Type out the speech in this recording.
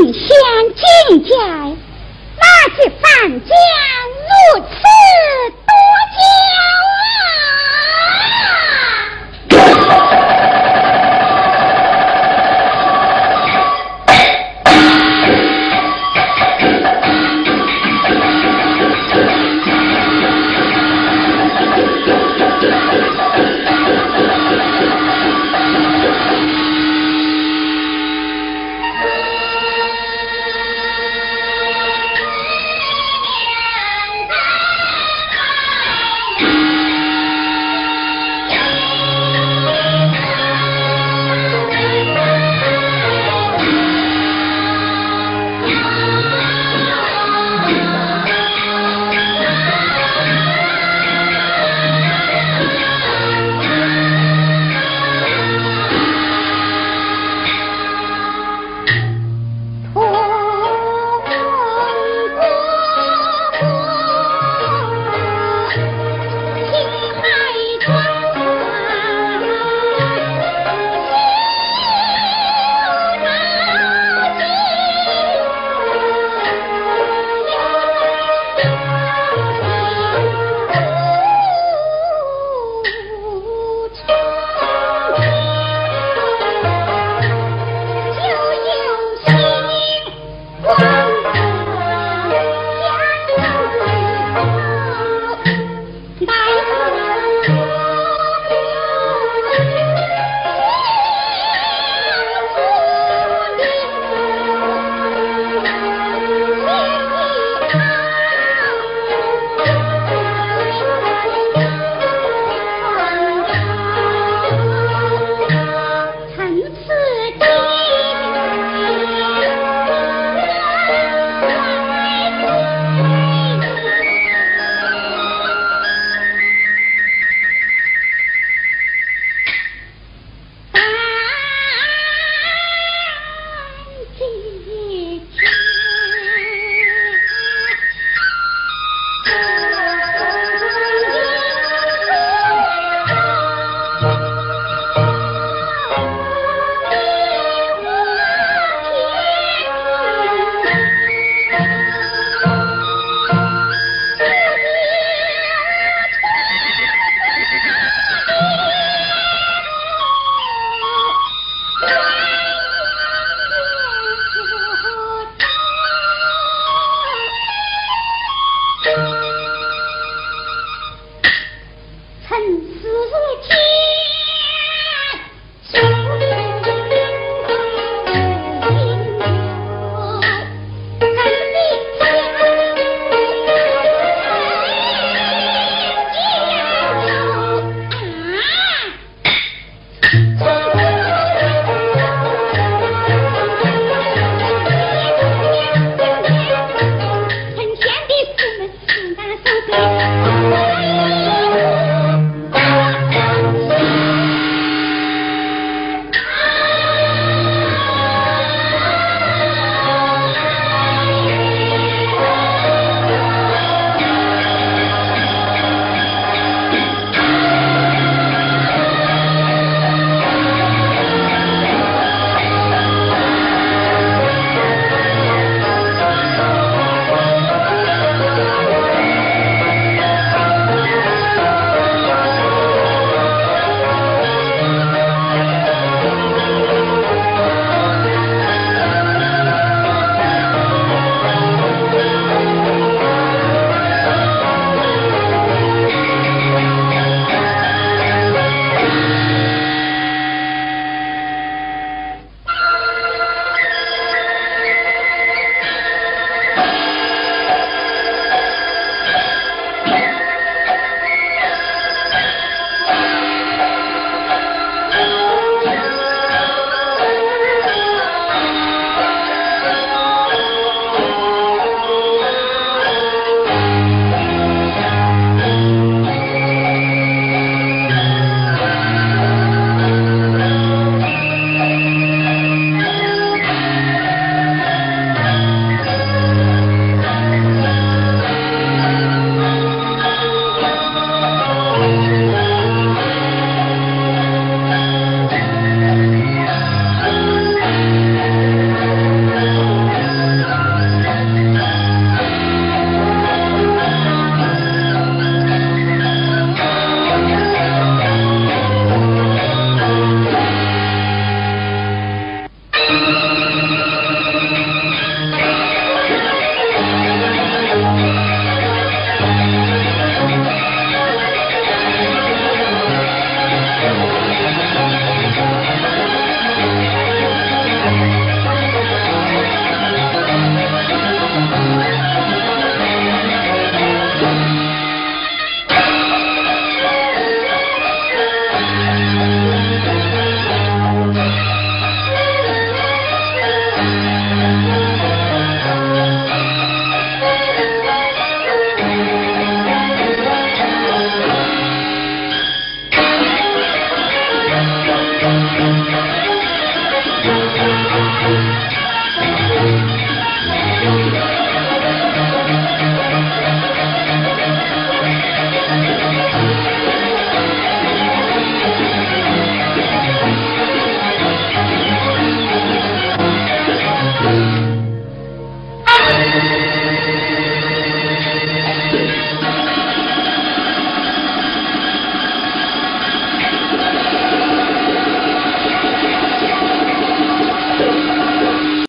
人先进见，那是范家如此。